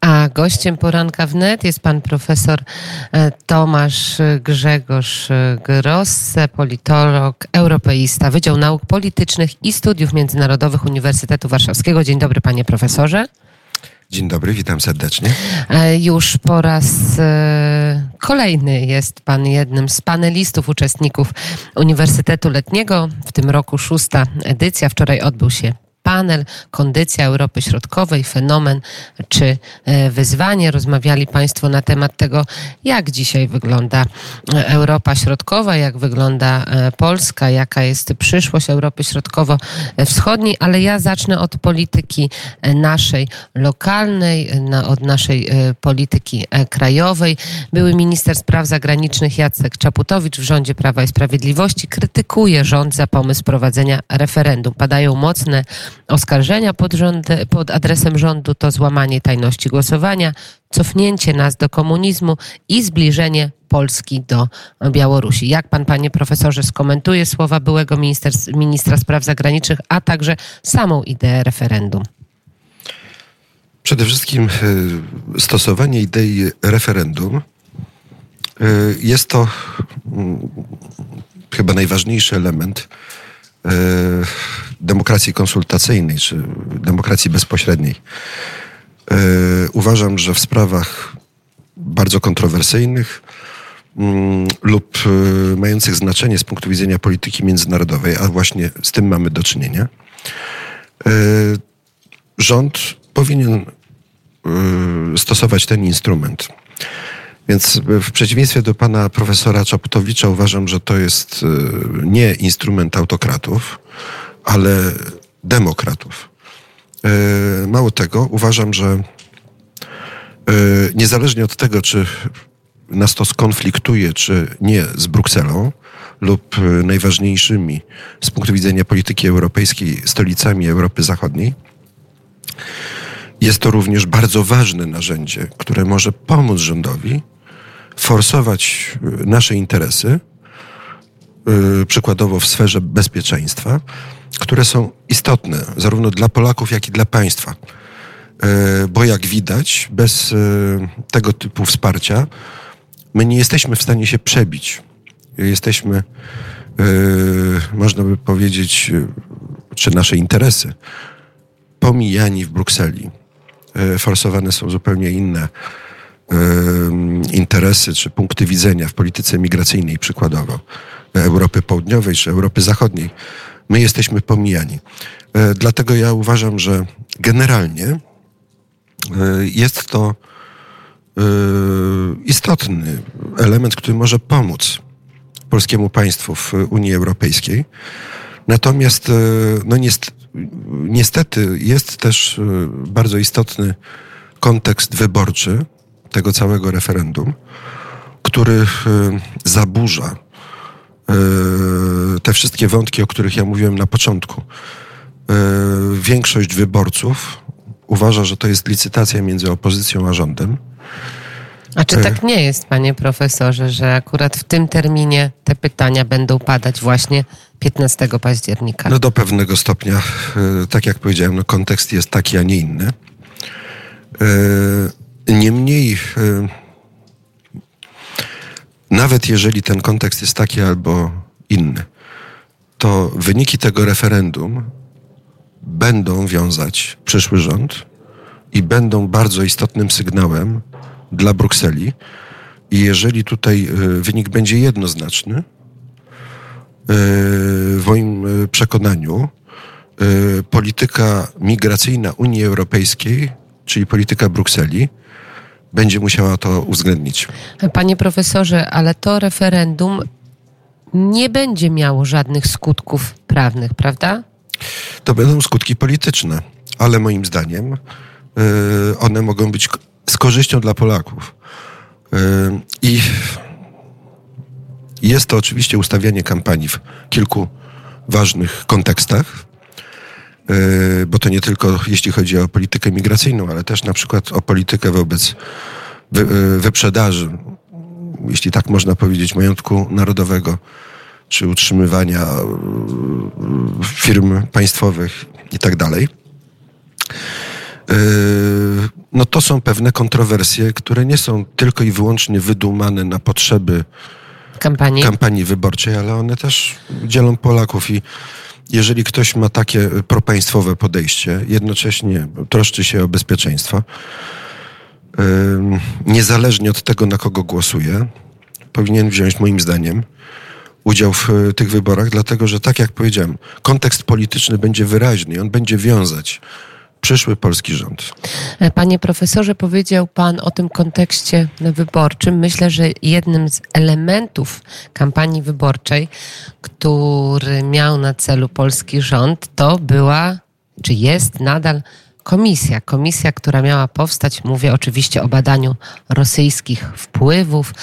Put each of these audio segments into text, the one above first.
A gościem poranka wnet jest pan profesor e, Tomasz Grzegorz Grosse, politolog, europeista, Wydział Nauk Politycznych i Studiów Międzynarodowych Uniwersytetu Warszawskiego. Dzień dobry, panie profesorze. Dzień dobry, witam serdecznie. E, już po raz e, kolejny jest Pan jednym z panelistów, uczestników Uniwersytetu Letniego. W tym roku szósta edycja. Wczoraj odbył się panel Kondycja Europy Środkowej, fenomen czy e, wyzwanie. Rozmawiali Państwo na temat tego, jak dzisiaj wygląda e, Europa Środkowa, jak wygląda e, Polska, jaka jest przyszłość Europy Środkowo-Wschodniej, ale ja zacznę od polityki naszej lokalnej, od naszej polityki krajowej. Były minister spraw zagranicznych Jacek Czaputowicz w rządzie Prawa i Sprawiedliwości krytykuje rząd za pomysł prowadzenia referendum. Padają mocne oskarżenia pod, rząd, pod adresem rządu to złamanie tajności głosowania, cofnięcie nas do komunizmu i zbliżenie Polski do Białorusi. Jak pan, panie profesorze, skomentuje słowa byłego minister, ministra spraw zagranicznych, a także samą ideę referendum? Przede wszystkim e, stosowanie idei referendum e, jest to mm, chyba najważniejszy element E, demokracji konsultacyjnej czy demokracji bezpośredniej. E, uważam, że w sprawach bardzo kontrowersyjnych mm, lub e, mających znaczenie z punktu widzenia polityki międzynarodowej, a właśnie z tym mamy do czynienia, rząd powinien stosować ten instrument. Więc w przeciwieństwie do pana profesora Czaputowicza uważam, że to jest e, nie instrument autokratów, ale demokratów. E, mało tego, uważam, że e, niezależnie od tego, czy nas to skonfliktuje, czy nie z Brukselą lub najważniejszymi z punktu widzenia polityki europejskiej stolicami Europy Zachodniej, jest to również bardzo ważne narzędzie, które może pomóc rządowi forsować nasze interesy, przykładowo w sferze bezpieczeństwa, które są istotne zarówno dla Polaków, jak i dla państwa. Y, bo jak widać, bez tego typu wsparcia my nie jesteśmy w stanie się przebić. Jesteśmy, można by powiedzieć, czy nasze interesy pomijani w Brukseli. Forsowane są zupełnie inne interesy czy punkty widzenia w polityce migracyjnej, przykładowo Europy Południowej czy Europy Zachodniej, my jesteśmy pomijani. E, dlatego ja uważam, że generalnie e, jest to e, istotny element, który może pomóc polskiemu państwu w Unii Europejskiej. Natomiast no niestety jest też bardzo istotny kontekst wyborczy, tego całego referendum, który zaburza te wszystkie wątki, o których ja mówiłem na początku. E, większość wyborców uważa, że to jest licytacja między opozycją a rządem. A czy tak nie jest, panie profesorze, że akurat w tym terminie te pytania będą padać właśnie 15 października? No do pewnego stopnia, tak jak powiedziałem, no kontekst jest taki, a nie inny. Niemniej, nawet jeżeli ten kontekst jest taki albo inny, to wyniki tego referendum będą wiązać przyszły rząd i będą bardzo istotnym sygnałem dla Brukseli. I jeżeli tutaj e, wynik będzie jednoznaczny, e, w moim przekonaniu, polityka migracyjna Unii Europejskiej, czyli polityka Brukseli, będzie musiała to uwzględnić. Panie profesorze, ale to referendum nie będzie miało żadnych skutków prawnych, prawda? To będą skutki polityczne, ale moim zdaniem yy, one mogą być z korzyścią dla Polaków. Yy, I jest to oczywiście ustawianie kampanii w kilku ważnych kontekstach. E, bo to nie tylko jeśli chodzi o politykę migracyjną, ale też na przykład o politykę wobec wy, e, wyprzedaży, jeśli tak można powiedzieć, majątku narodowego, czy utrzymywania e, firm państwowych i tak dalej. No to to są pewne kontrowersje, które nie są tylko i wyłącznie wydumane na potrzeby kampanii. kampanii wyborczej, ale one też dzielą Polaków i jeżeli ktoś ma takie propaństwowe podejście, jednocześnie troszczy się o bezpieczeństwo, niezależnie od tego, na kogo głosuje, powinien wziąć, moim zdaniem, udział w tych wyborach, dlatego że, tak jak powiedziałem, kontekst polityczny będzie wyraźny i on będzie wiązać przyszły polski rząd. Panie profesorze, powiedział Pan o tym kontekście wyborczym. Myślę, że jednym z elementów kampanii wyborczej, który miał na celu polski rząd, to była, czy jest nadal komisja. Komisja, która miała powstać, mówię oczywiście o badaniu rosyjskich wpływów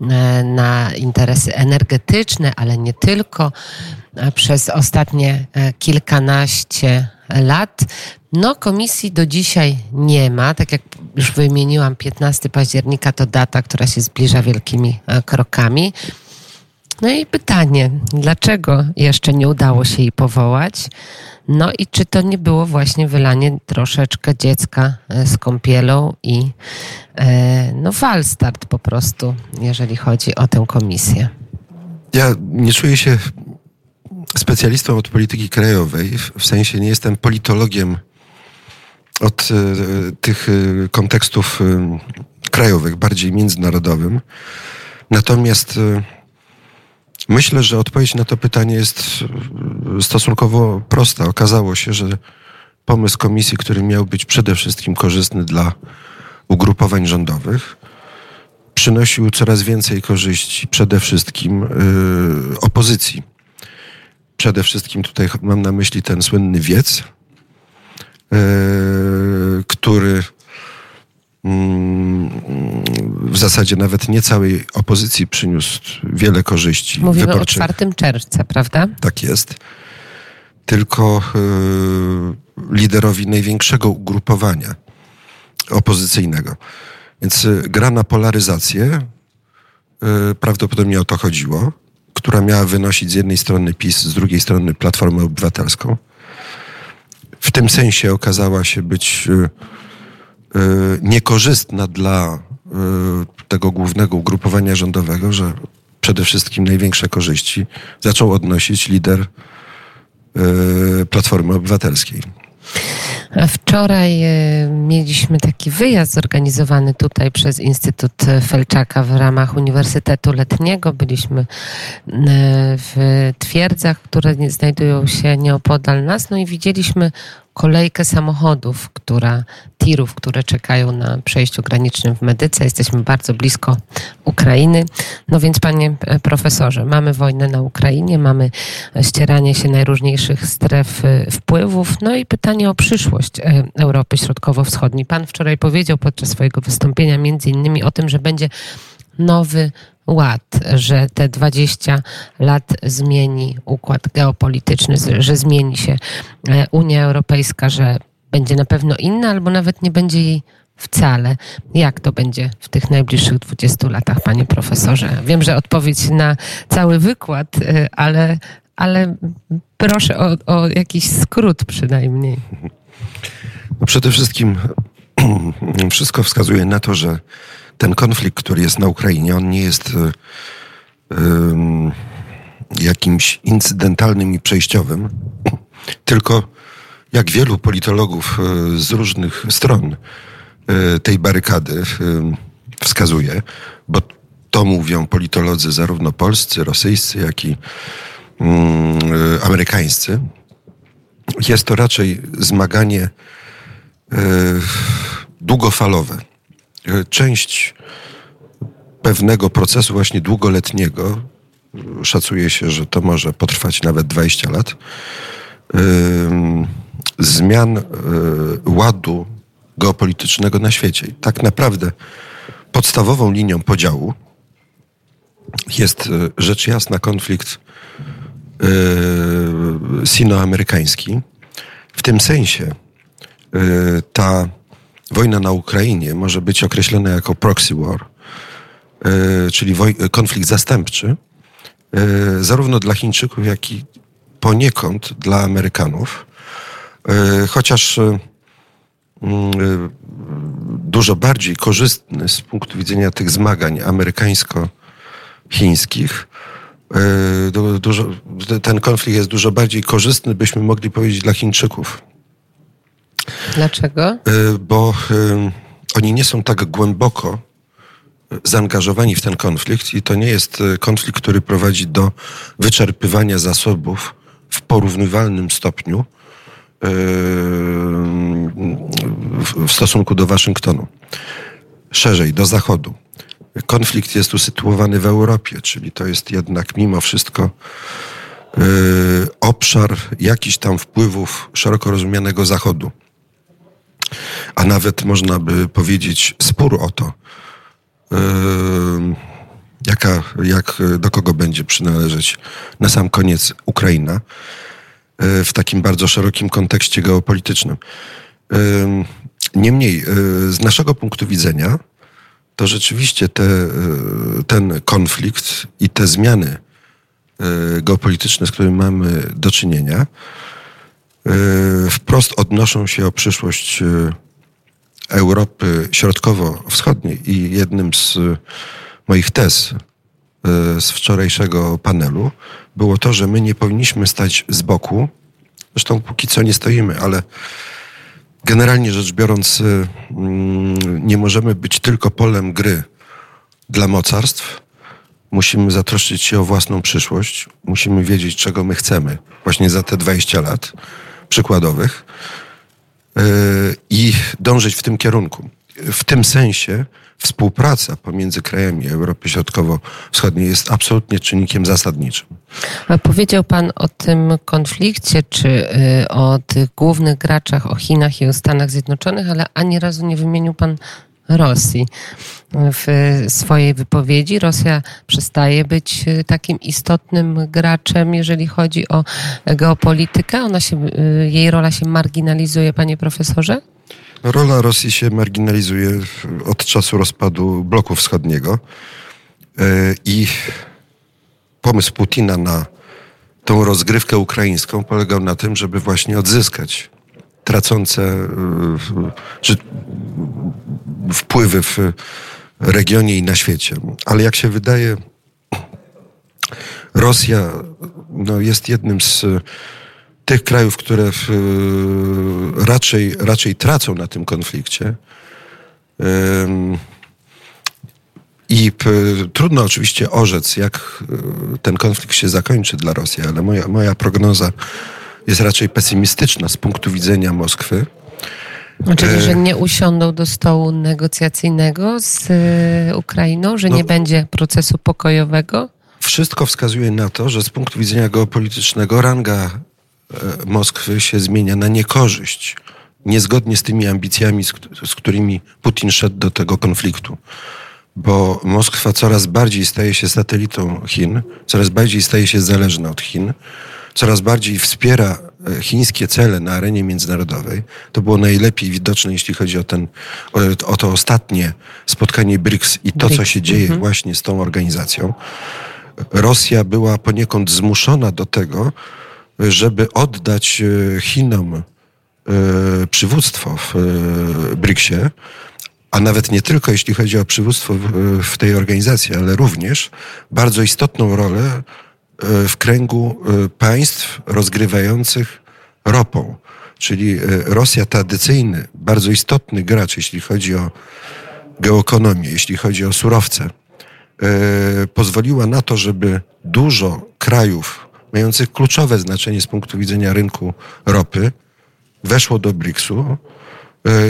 e, na interesy energetyczne, ale nie tylko. E, przez ostatnie e, kilkanaście lat. No, komisji do dzisiaj nie ma. Tak jak już wymieniłam, 15 października to data, która się zbliża wielkimi krokami. No i pytanie, dlaczego jeszcze nie udało się jej powołać? No i czy to nie było właśnie wylanie troszeczkę dziecka e, z kąpielą i e, no falstart po prostu, jeżeli chodzi o tę komisję? Ja nie czuję się specjalistą od polityki krajowej, w sensie nie jestem politologiem od e, tych kontekstów krajowych, bardziej międzynarodowym. Natomiast Myślę, że odpowiedź na to pytanie jest e, stosunkowo prosta. Okazało się, że pomysł komisji, który miał być przede wszystkim korzystny dla ugrupowań rządowych, przynosił coraz więcej korzyści przede wszystkim opozycji. Przede wszystkim tutaj mam na myśli ten słynny wiec, yy, który w zasadzie nawet nie całej opozycji przyniósł wiele korzyści. Mówimy wyborczych. o 4 czerwca, prawda? Tak jest. Tylko y, liderowi największego ugrupowania opozycyjnego. Więc y, gra na polaryzację, prawdopodobnie o to chodziło, która miała wynosić z jednej strony PiS, z drugiej strony Platformę Obywatelską. W tym sensie okazała się być Y, niekorzystna dla y, tego głównego ugrupowania rządowego, że przede wszystkim największe korzyści zaczął odnosić lider y, Platformy Obywatelskiej. Wczoraj mieliśmy taki wyjazd zorganizowany tutaj przez Instytut Felczaka w ramach Uniwersytetu Letniego. Byliśmy w twierdzach, które znajdują się nieopodal nas, no i widzieliśmy kolejkę samochodów, która, tirów, które czekają na przejściu granicznym w Medyce. Jesteśmy bardzo blisko Ukrainy. No więc, panie profesorze, mamy wojnę na Ukrainie, mamy ścieranie się najróżniejszych stref y, wpływów, no i pytanie o przyszłość y, Europy Środkowo-Wschodniej. Pan wczoraj powiedział podczas swojego wystąpienia między innymi o tym, że będzie nowy ład, że te 20 lat zmieni układ geopolityczny, że zmieni się e, Unia Europejska, że będzie na pewno inna, albo nawet nie będzie jej wcale. Jak to będzie w tych najbliższych 20 latach, panie profesorze? Wiem, że odpowiedź na cały wykład, e, ale, ale proszę o, o jakiś skrót przynajmniej. No przede wszystkim wszystko wskazuje na to, że ten konflikt, który jest na Ukrainie, on nie jest um, jakimś incydentalnym i przejściowym, tylko jak wielu politologów e, z różnych stron tej barykady wskazuje, bo to mówią politolodzy zarówno polscy, rosyjscy, jak i um, amerykańscy. Jest to raczej zmaganie długofalowe część pewnego procesu właśnie długoletniego, szacuje się, że to może potrwać nawet 20 lat, zmian e, ładu geopolitycznego na świecie. I tak naprawdę podstawową linią podziału jest e, rzecz jasna konflikt e, sinoamerykański. W tym sensie ta wojna na Ukrainie może być określona jako proxy war, e, czyli konflikt zastępczy, e, zarówno dla Chińczyków, jak i poniekąd dla Amerykanów. E, chociaż dużo bardziej korzystny z punktu widzenia tych zmagań amerykańsko-chińskich. Dużo, ten konflikt jest dużo bardziej korzystny, byśmy mogli powiedzieć, dla Chińczyków. Dlaczego? Bo oni nie są tak głęboko zaangażowani w ten konflikt i to nie jest konflikt, który prowadzi do wyczerpywania zasobów w porównywalnym stopniu w stosunku do Waszyngtonu. Szerzej, do Zachodu. Konflikt jest usytuowany w Europie, czyli to jest jednak mimo wszystko obszar jakichś tam wpływów szeroko rozumianego Zachodu. A nawet można by powiedzieć spór o to, jaka, jak, do kogo będzie przynależeć na sam koniec Ukraina w takim bardzo szerokim kontekście geopolitycznym. Niemniej, z naszego punktu widzenia, to rzeczywiście te, ten konflikt i te zmiany geopolityczne, z którymi mamy do czynienia, wprost odnoszą się o przyszłość Europy Środkowo-Wschodniej i jednym z moich tez z wczorajszego panelu było to, że my nie powinniśmy stać z boku. Zresztą póki co nie stoimy, ale generalnie rzecz biorąc, nie możemy być tylko polem gry dla mocarstw. Musimy zatroszczyć się o własną przyszłość. Musimy wiedzieć, czego my chcemy właśnie za te 20 lat przykładowych i dążyć w tym kierunku. W tym sensie współpraca pomiędzy krajami Europy Środkowo-Wschodniej jest absolutnie czynnikiem zasadniczym. Powiedział Pan o tym konflikcie, czy o tych głównych graczach, o Chinach i o Stanach Zjednoczonych, ale ani razu nie wymienił Pan Rosji w swojej wypowiedzi. Rosja przestaje być takim istotnym graczem, jeżeli chodzi o geopolitykę. Ona się, jej rola się marginalizuje, panie profesorze? Rola Rosji się marginalizuje od czasu rozpadu bloku wschodniego i pomysł Putina na tą rozgrywkę ukraińską polegał na tym, żeby właśnie odzyskać tracące czy wpływy w regionie i na świecie. Ale jak się wydaje, Rosja no, jest jednym z tych krajów, które w, raczej, raczej tracą na tym konflikcie. I trudno oczywiście orzec, jak ten konflikt się zakończy dla Rosji, ale moja, moja prognoza jest raczej pesymistyczna z punktu widzenia Moskwy. Czyli, że nie usiądą do stołu negocjacyjnego z Ukrainą, że no, nie będzie procesu pokojowego? Wszystko wskazuje na to, że z punktu widzenia geopolitycznego ranga Moskwy się zmienia na niekorzyść, niezgodnie z tymi ambicjami, z którymi Putin szedł do tego konfliktu. Bo Moskwa coraz bardziej staje się satelitą Chin, coraz bardziej staje się zależna od Chin coraz bardziej wspiera e, chińskie cele na arenie międzynarodowej. To było najlepiej widoczne, jeśli chodzi o, ten, o, o to ostatnie spotkanie BRICS i to, co się dzieje mhm. właśnie z tą organizacją. Rosja była poniekąd zmuszona do tego, żeby oddać e, Chinom e, przywództwo w BRICSie, a nawet nie tylko jeśli chodzi o przywództwo w tej organizacji, ale również bardzo istotną rolę w kręgu e, państw rozgrywających ropą. Czyli e, Rosja tradycyjny, bardzo istotny gracz, jeśli chodzi o geoekonomię, jeśli chodzi o surowce, pozwoliła na to, żeby dużo krajów mających kluczowe znaczenie z punktu widzenia rynku ropy weszło do BRICS-u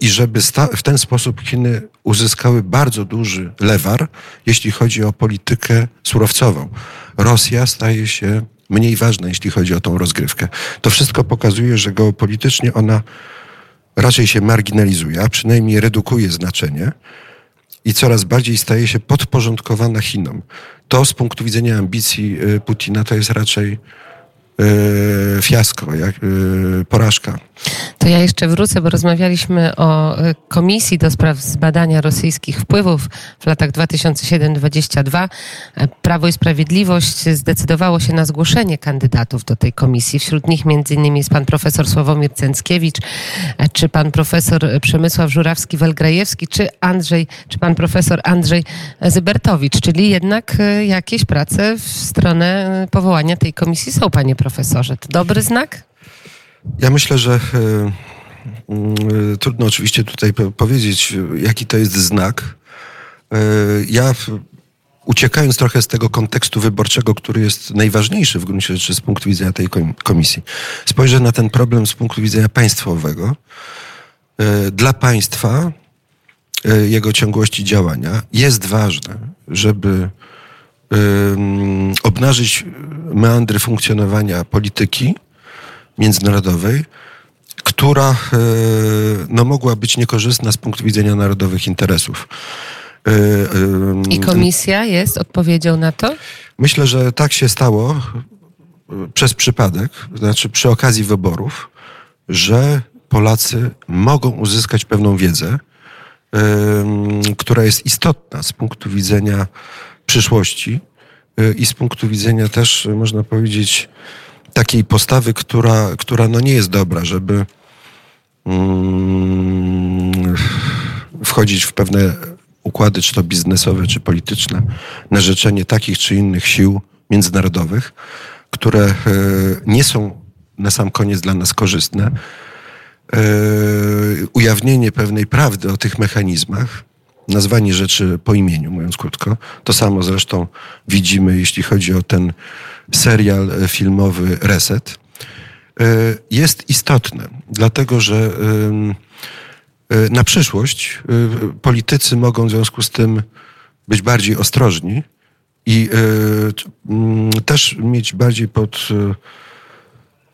i żeby w ten sposób Chiny uzyskały bardzo duży lewar, jeśli chodzi o politykę surowcową. Rosja staje się mniej ważna, jeśli chodzi o tą rozgrywkę. To wszystko pokazuje, że geopolitycznie ona raczej się marginalizuje, a przynajmniej redukuje znaczenie i coraz bardziej staje się podporządkowana Chinom. To z punktu widzenia ambicji y, Putina to jest raczej e, fiasko, jak, e, porażka. To ja jeszcze wrócę, bo rozmawialiśmy o e, Komisji do spraw zbadania rosyjskich wpływów w latach 2007-2022. E, Prawo i Sprawiedliwość zdecydowało się na zgłoszenie kandydatów do tej komisji. Wśród nich innymi jest pan profesor Sławomir Cęckiewicz, czy pan profesor Przemysław Żurawski-Welgrajewski, czy Andrzej, czy pan profesor Andrzej Zybertowicz. Czyli jednak jakieś prace w stronę powołania tej komisji są, panie profesorze. To dobry znak? Ja myślę, że e, mm, trudno oczywiście tutaj po- powiedzieć, e, jaki to jest znak. E, Ja uciekając trochę z tego kontekstu wyborczego, który jest najważniejszy w gruncie rzeczy z punktu widzenia tej kom- komisji, spojrzę na ten problem z punktu widzenia państwowego. E, Dla państwa, e, jego ciągłości działania jest ważne, żeby obnażyć meandry funkcjonowania polityki międzynarodowej, która e, no, mogła być niekorzystna z punktu widzenia narodowych interesów. Em, I komisja jest odpowiedzią na to? Myślę, że tak się stało e, przez przypadek, znaczy przy okazji wyborów, że Polacy mogą uzyskać pewną wiedzę, która jest istotna z punktu widzenia przyszłości e, i z punktu widzenia też, e, można powiedzieć, takiej postawy, która, która no nie jest dobra, żeby mm, wchodzić w pewne układy, czy to biznesowe, czy polityczne, na życzenie takich czy innych sił międzynarodowych, które e, nie są na sam koniec dla nas korzystne. Ujawnienie pewnej prawdy o tych mechanizmach, nazwanie rzeczy po imieniu, mówiąc krótko. To samo zresztą widzimy, jeśli chodzi o ten serial filmowy Reset. E, Jest istotne, dlatego że e, na przyszłość e, politycy mogą w związku z tym być bardziej ostrożni i też mieć bardziej pod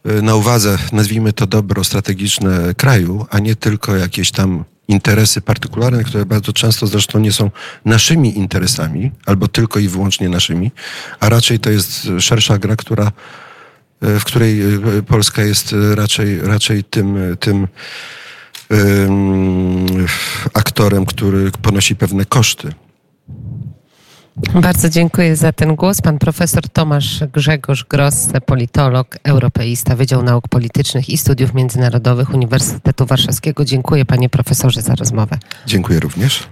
na uwadze, nazwijmy to dobro strategiczne kraju, a nie tylko jakieś tam interesy partykularne, które bardzo często zresztą nie są naszymi interesami, albo tylko i wyłącznie naszymi, a raczej to jest szersza gra, która, e, w której e, Polska jest e, raczej, raczej tym, tym em, aktorem, który ponosi pewne koszty. Bardzo dziękuję za ten głos. Pan profesor Tomasz Grzegorz Grosse, politolog, europeista, Wydział Nauk Politycznych i Studiów Międzynarodowych Uniwersytetu Warszawskiego. Dziękuję panie profesorze za rozmowę. Dziękuję również.